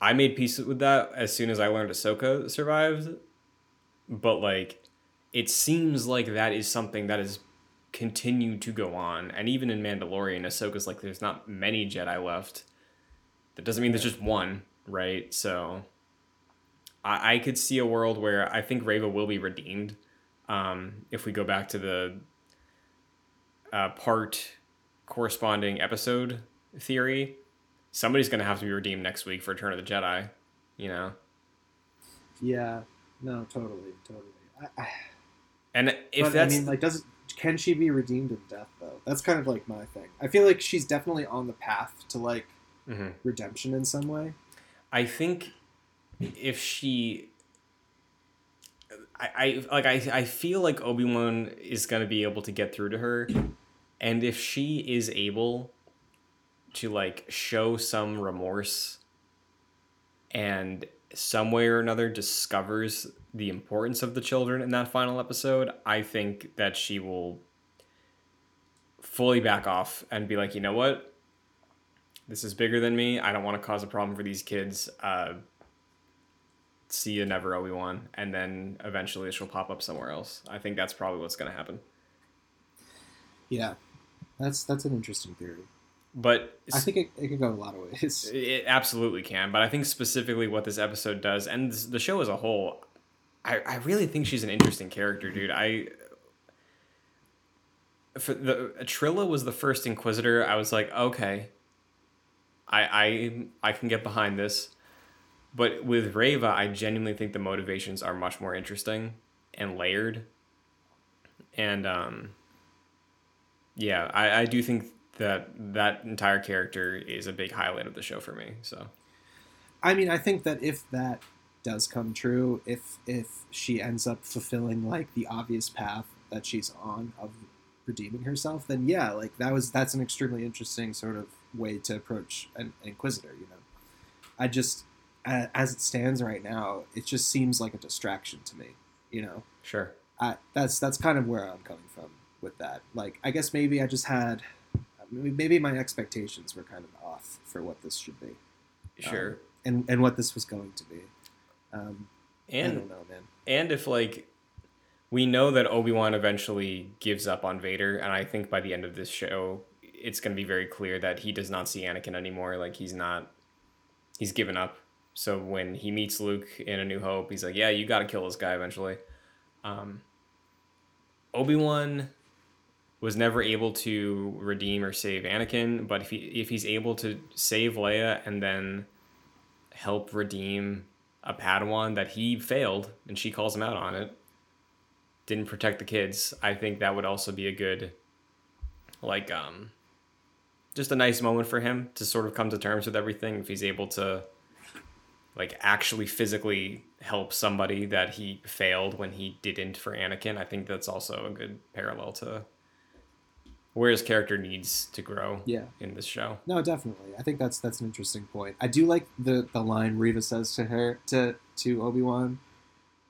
I made peace with that as soon as I learned Ahsoka survived, but like, it seems like that is something that is continue to go on. And even in Mandalorian, Ahsoka's like, there's not many Jedi left. That doesn't mean there's just one, right? So I, I could see a world where I think Reva will be redeemed. Um, if we go back to the uh, part corresponding episode theory, somebody's going to have to be redeemed next week for Return of the Jedi, you know? Yeah, no, totally, totally. I, I, And if but, that's I mean, like, does can she be redeemed in death though? That's kind of like my thing. I feel like she's definitely on the path to like Mhm. redemption in some way. I think if she I, I like I, I feel like Obi-Wan is gonna be able to get through to her and if she is able to like show some remorse and some way or another discovers the importance of the children in that final episode, I think that she will fully back off and be like, you know what? This is bigger than me. I don't want to cause a problem for these kids. Uh, see a never, Obi Wan. And then eventually she'll pop up somewhere else. I think that's probably what's going to happen. Yeah, that's that's an interesting theory. But I think it, it could go a lot of ways. It absolutely can, but I think specifically what this episode does, and the show as a whole, I, I really think she's an interesting character, dude. I for the Trilla was the first Inquisitor. I was like, okay, I I I can get behind this, but with Reva, I genuinely think the motivations are much more interesting and layered, and um, yeah, I I do think that that entire character is a big highlight of the show for me. So I mean, I think that if that does come true, if if she ends up fulfilling like the obvious path that she's on of redeeming herself, then yeah, like that was that's an extremely interesting sort of way to approach an inquisitor. You know, I just as it stands right now, it just seems like a distraction to me. You know, sure. I, that's that's kind of where I'm coming from with that. Like, I guess maybe I just had maybe my expectations were kind of off for what this should be Sure. and and what this was going to be. Um, I don't know, man. and if like we know that Obi-Wan eventually gives up on Vader and I think by the end of this show it's going to be very clear that he does not see Anakin anymore like he's not he's given up. So when he meets Luke in A New Hope, he's like, "Yeah, you got to kill this guy eventually." Um Obi-Wan was never able to redeem or save Anakin, but if he if he's able to save Leia and then help redeem a Padawan that he failed and she calls him out on it, didn't protect the kids, I think that would also be a good like um just a nice moment for him to sort of come to terms with everything if he's able to like actually physically help somebody that he failed when he didn't for Anakin. I think that's also a good parallel to where his character needs to grow Yeah. in this show. No, definitely. I think that's that's an interesting point. I do like the the line Reva says to her to to Obi Wan,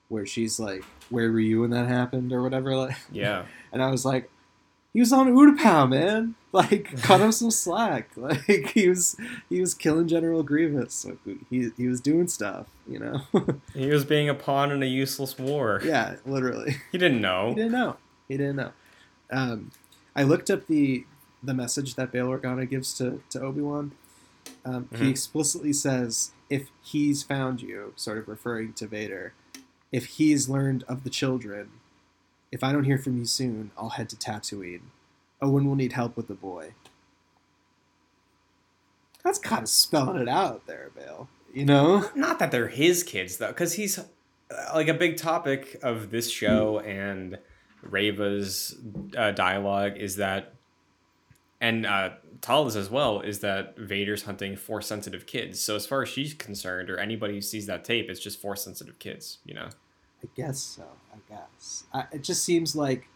where she's like, "Where were you when that happened?" or whatever. Like, Yeah. and I was like, "He was on Utapau, man. Like, cut him some slack. Like, he was he was killing General Grievous. Like, he he was doing stuff, you know. He was being a pawn in a useless war. yeah, literally. He didn't know. He didn't know. He didn't know. Um, I looked up the the message that Bail Organa gives to, to Obi Wan. Um, He Mhm. explicitly says, "If he's found you," sort of referring to Vader. If he's learned of the children, if I don't hear from you soon, I'll head to Tatooine. Owen will need help with the boy. That's kind of spelling it out there, Bail. You know? Not that they're his kids though, because he's uh, like a big topic of this show and Reva's uh, dialogue is that, and uh, Tala's as well, is that Vader's hunting force sensitive kids. So as far as she's concerned, or anybody who sees that tape, it's just force sensitive kids. You know. I guess so. I guess. I, it just seems like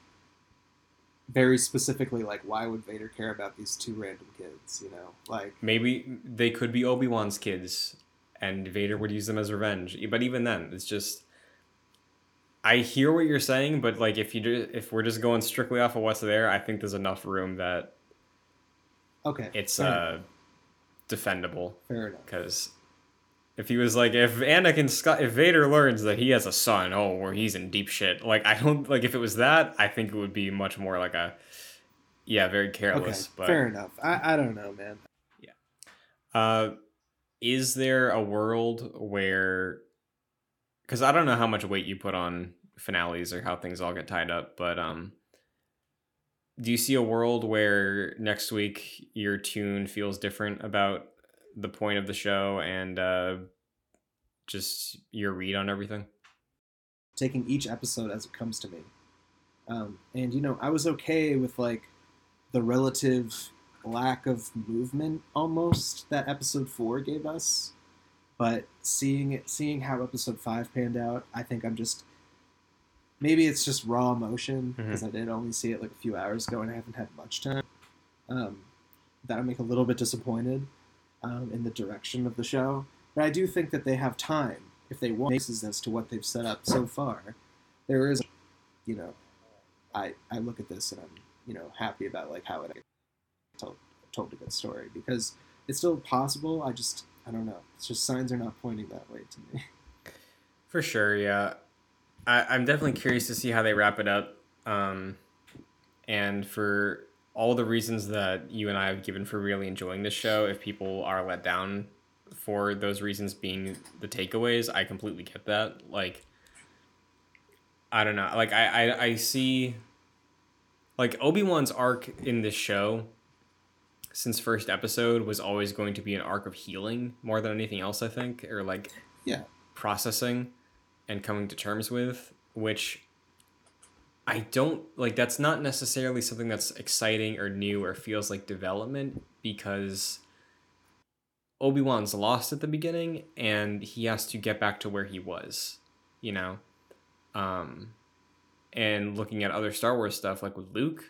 very specifically, like, why would Vader care about these two random kids? You know, like, Maybe they could be Obi Wan's kids, and Vader would use them as revenge. But even then, it's just. I hear what you're saying, but like if you do, if we're just going strictly off of what's there, I think there's enough room that okay, it's uh defendable. fair enough. Because if he was like, if Anakin Scott, if Vader learns that he has a son, oh, where he's in deep shit. Like I don't like if it was that, I think it would be much more like a, yeah, very Okay, careless. but fair enough. I, I don't know, man. Yeah. Uh, is there a world where? Because I don't know how much weight you put on finales or how things all get tied up, but um, do you see a world where next week your tune feels different about the point of the show and uh, just your read on everything? Taking each episode as it comes to me. Um, and you know, I was okay with like the relative lack of movement almost that episode four gave us. But seeing it, seeing how episode five panned out, I think I'm just maybe it's just raw emotion because I did only see it like a few hours ago and I haven't had much time. Um, that I'm like a little bit disappointed um, in the direction of the show, but I do think that they have time if they want basis as to what they've set up so far. There is, you know, I I look at this and I'm you know happy about like how it told told a good story because it's still possible. I just I don't know. It's just signs are not pointing that way to me. For sure, yeah. I, I'm definitely curious to see how they wrap it up. Um, and for all the reasons that you and I have given for really enjoying this show, if people are let down for those reasons being the takeaways, I completely get that. Like, I don't know. Like, I, I, I see, like, Obi Wan's arc in this show since first episode was always going to be an arc of healing more than anything else, I think, or like Yeah. processing and coming to terms with, which I don't like. That's not necessarily something that's exciting or new or feels like development because Obi Wan's lost at the beginning and he has to get back to where he was, you know. Um, and looking at other Star Wars stuff, like with Luke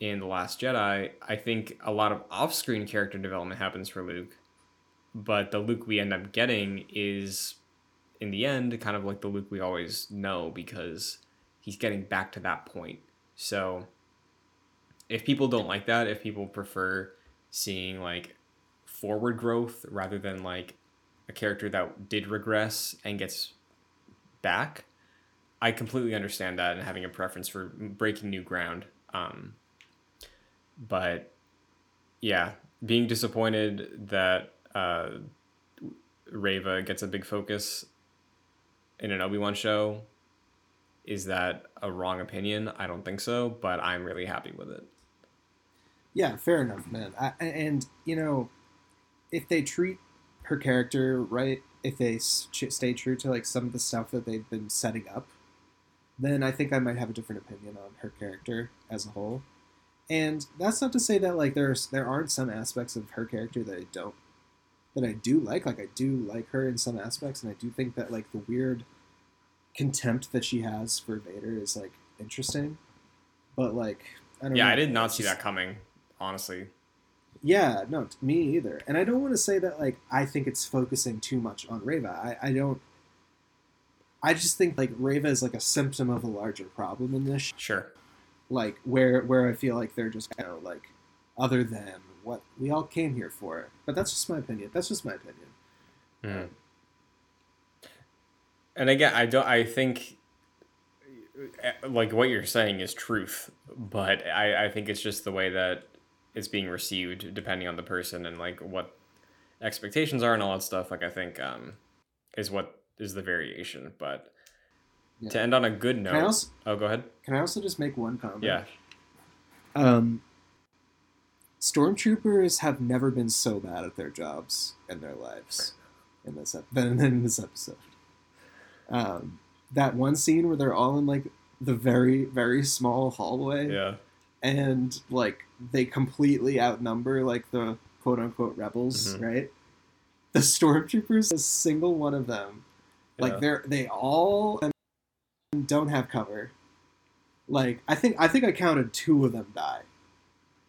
in The Last Jedi, I think a lot of off screen character development happens for Luke. But the Luke we end up getting is, in the end, kind of like the Luke we always know because he's getting back to that point. So, if people don't like that, if people prefer seeing like forward growth rather than like a character that did regress and gets back, I completely understand that and having a preference for breaking new ground. Um, but yeah, being disappointed that uh, Reva gets a big focus in an Obi Wan show. Is that a wrong opinion? I don't think so, but I'm really happy with it. Yeah, fair enough, man. I, and you know, if they treat her character right, if they stay true to like some of the stuff that they've been setting up, then I think I might have a different opinion on her character as a whole. And that's not to say that like there's there aren't some aspects of her character that I don't that I do like. Like I do like her in some aspects, and I do think that like the weird contempt that she has for Vader is like interesting. But like I don't Yeah, know. I did not see that coming, honestly. yeah, no, me either. And I don't want to say that like I think it's focusing too much on Reva. I, I don't. I just think like Reva is like a symptom of a larger problem in this. Sure. Like where where I feel like they're just you know like other than what we all came here for. But that's just my opinion. That's just my opinion. Mhm. And again, I don't. I think, uh, like what you're saying is truth, but I I think it's just the way that it's being received, depending on the person and like what expectations are and all that stuff. Like I think um, is what is the variation. But Yeah. to end on a good note, also oh, go ahead. can I also just make one comment? Yeah. Um. Stormtroopers have never been so bad at their jobs in their lives in this ep- than in this episode. Um, that one scene where they're all in like the very very small hallway Yeah. and like they completely outnumber like the quote unquote rebels, Mhm. right? The stormtroopers, a single one of them, like Yeah. they're they all don't have cover. Like I think I think I counted two of them die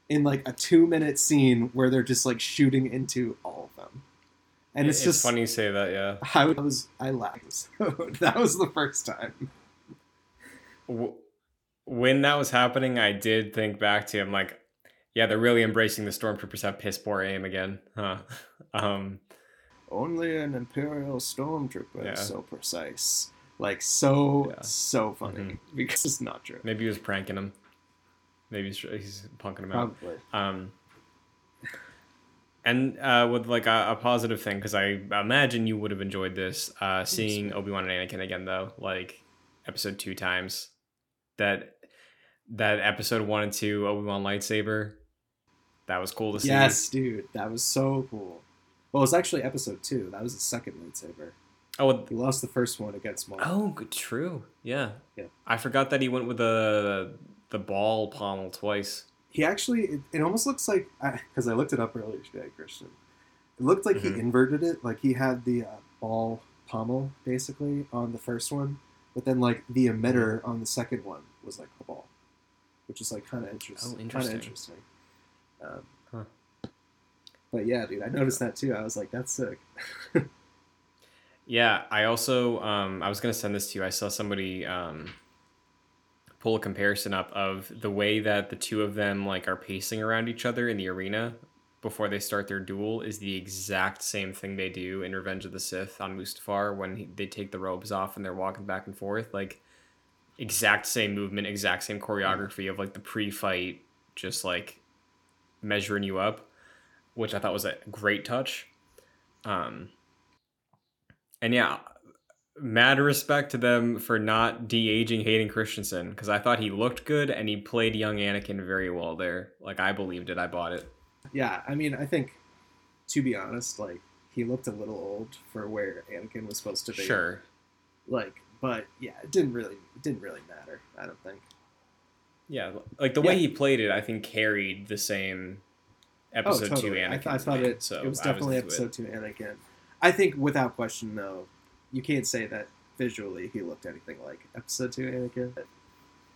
in like a two minute scene where they're just like shooting into all of them, and It- it's, just funny you say that. Yeah. I was I laughed. that was the first time. when that was happening, I did think back to him like, yeah, they're really embracing the stormtroopers have piss poor aim again, huh? um, Only an imperial stormtrooper Yeah. is so precise. Like so Yeah. so funny Mhm. because it's not true. maybe he was pranking him. Maybe he's, he's punking him out. Probably. Um, and uh, with like a, a positive thing, because I imagine you would have enjoyed this, uh, seeing Obi Wan and Anakin again, though, like episode two times. That that episode one and two Obi Wan lightsaber, that was cool to see. Yes, dude, that was so cool. Well, it was actually episode two. That was the second lightsaber. Oh, He lost the first one against Maul. oh, good, true. Yeah. Yeah. I forgot that he went with the the ball pommel twice. He actually, it, it almost looks like because I, looked it up earlier today, Christian. It looked like Mhm. he inverted it, like he had the uh, ball pommel basically on the first one, but then like the emitter on the second one was like a ball, which is like kind of interesting. Oh, interesting. Kind of interesting. Um, Huh. But yeah, dude, I noticed that too. I was like, that's sick. Yeah, I also um, I was gonna send this to you. I saw somebody um, pull a comparison up of the way that the two of them like are pacing around each other in the arena before they start their duel is the exact same thing they do in Revenge of the Sith on Mustafar when he, they take the robes off and they're walking back and forth. Like exact same movement, exact same choreography of like the pre-fight, just like measuring you up, which I thought was a great touch. Um, and yeah, mad respect to them for not de-aging Hayden Christensen because I thought he looked good and he played young Anakin very well there. Like I believed it, I bought it. yeah, I mean, I think to be honest, like he looked a little old for where Anakin was supposed to be. Sure. Like, but yeah, it didn't really, it didn't really matter. I don't think. Yeah, like the way Yeah. he played it, I think carried the same oh, episode two oh, totally. Anakin. I, th- I thought it. so it was definitely it. episode two Anakin. I think without question, though, you can't say that visually he looked anything like episode two Anakin.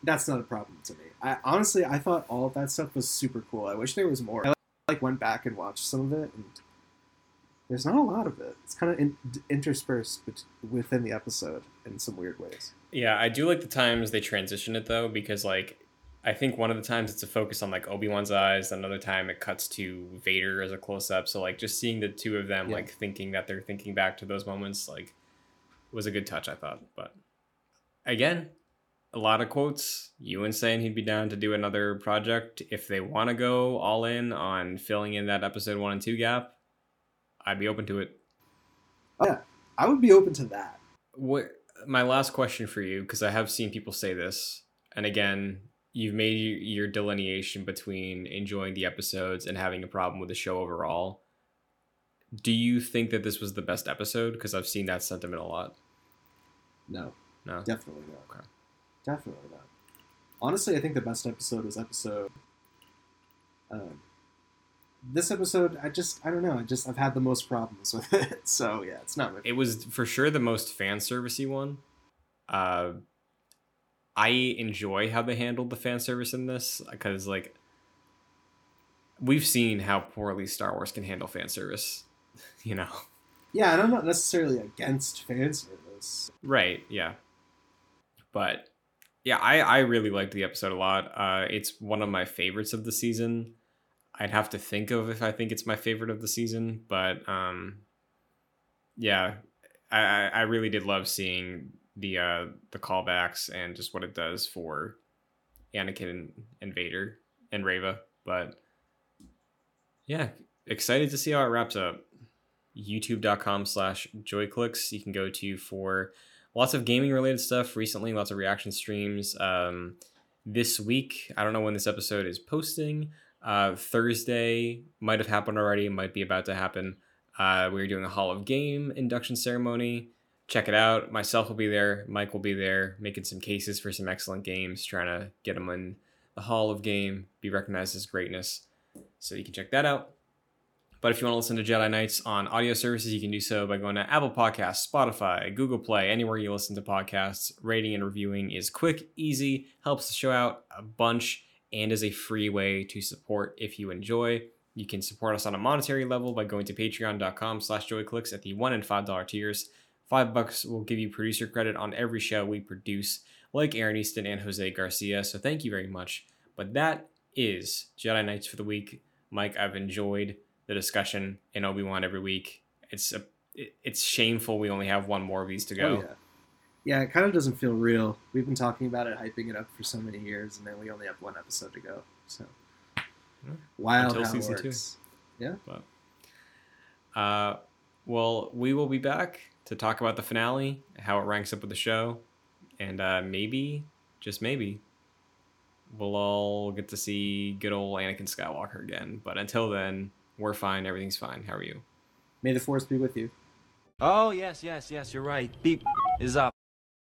That's not a problem to me. I honestly, I thought all of that stuff was super cool. I wish there was more. I like went back and watched some of it, and there's not a lot of it. It's kind of in, interspersed bet- within the episode in some weird ways. Yeah, I do like the times they transition it though, because like I think one of the times it's a focus on like Obi Wan's eyes, another time it cuts to Vader as a close up. So like just seeing the two of them Yeah. like thinking that they're thinking back to those moments like was a good touch, I thought. But again, a lot of quotes. Ewan saying he'd be down to do another project if they want to go all in on filling in that episode one and two gap. I'd be open to it. Oh, yeah, I would be open to that. What my last question for you, because I have seen people say this, and again, you've made your delineation between enjoying the episodes and having a problem with the show overall. Do you think that this was the best episode? Because I've seen that sentiment a lot. No, No. definitely not. Okay. Definitely not. Honestly, I think the best episode was episode. Um, this episode, I just, I don't know. I just, I've had the most problems with it. So yeah, it's not my. It was for sure the most fan servicey one. Uh, I enjoy how they handled the fan service in this because, like, we've seen how poorly Star Wars can handle fan service. You know. Yeah, and I'm not necessarily against fan service. Right. Yeah. But yeah, I I really liked the episode a lot. Uh, it's one of my favorites of the season. I'd have to think of if I think it's my favorite of the season, but um, yeah, I I really did love seeing the uh the callbacks and just what it does for Anakin and Vader and. But yeah, excited to see how it wraps up youtube.com slash joyclicks. You can go to for lots of gaming related stuff recently lots of reaction streams. Um, this week i don't know when this episode is posting uh, thursday might have happened already might be about to happen. Uh, we're doing a hall of game induction ceremony. Check it out. Myself will be there. Mike will be there making some cases for some excellent games trying to get them in the hall of game be recognized as greatness. So you can check that out but if you want to listen to Jedi Nights on audio services, you can do so by going to Apple Podcasts, Spotify, Google Play, anywhere you listen to podcasts. Rating and reviewing is quick, easy, helps the show out a bunch, and is a free way to support if you enjoy. You can support us on a monetary level by going to patreon.com slash joyclicks at the $1 and $5 tiers. Five bucks will give you producer credit on every show we produce, like Aaron Eastin and Jose Garcia, so thank you very much. But that is Jedi Nights for the week. Mike, I've enjoyed the discussion in Obi Wan every week. It's a it- it's shameful we only have one more of these to go. Oh, yeah. Yeah, it kind of doesn't feel real. We've been talking about it, hyping it up for so many years, and then we only have one episode to go. So, wild Until how season it two. works. Uh, well, we will be back to talk about the finale, how it ranks up with the show, and uh, maybe, just maybe, we'll all get to see good old Anakin Skywalker again. But until then, we're fine. Everything's fine. How are you? May the force be with you. Oh, yes, yes, yes, you're right. Beep is up.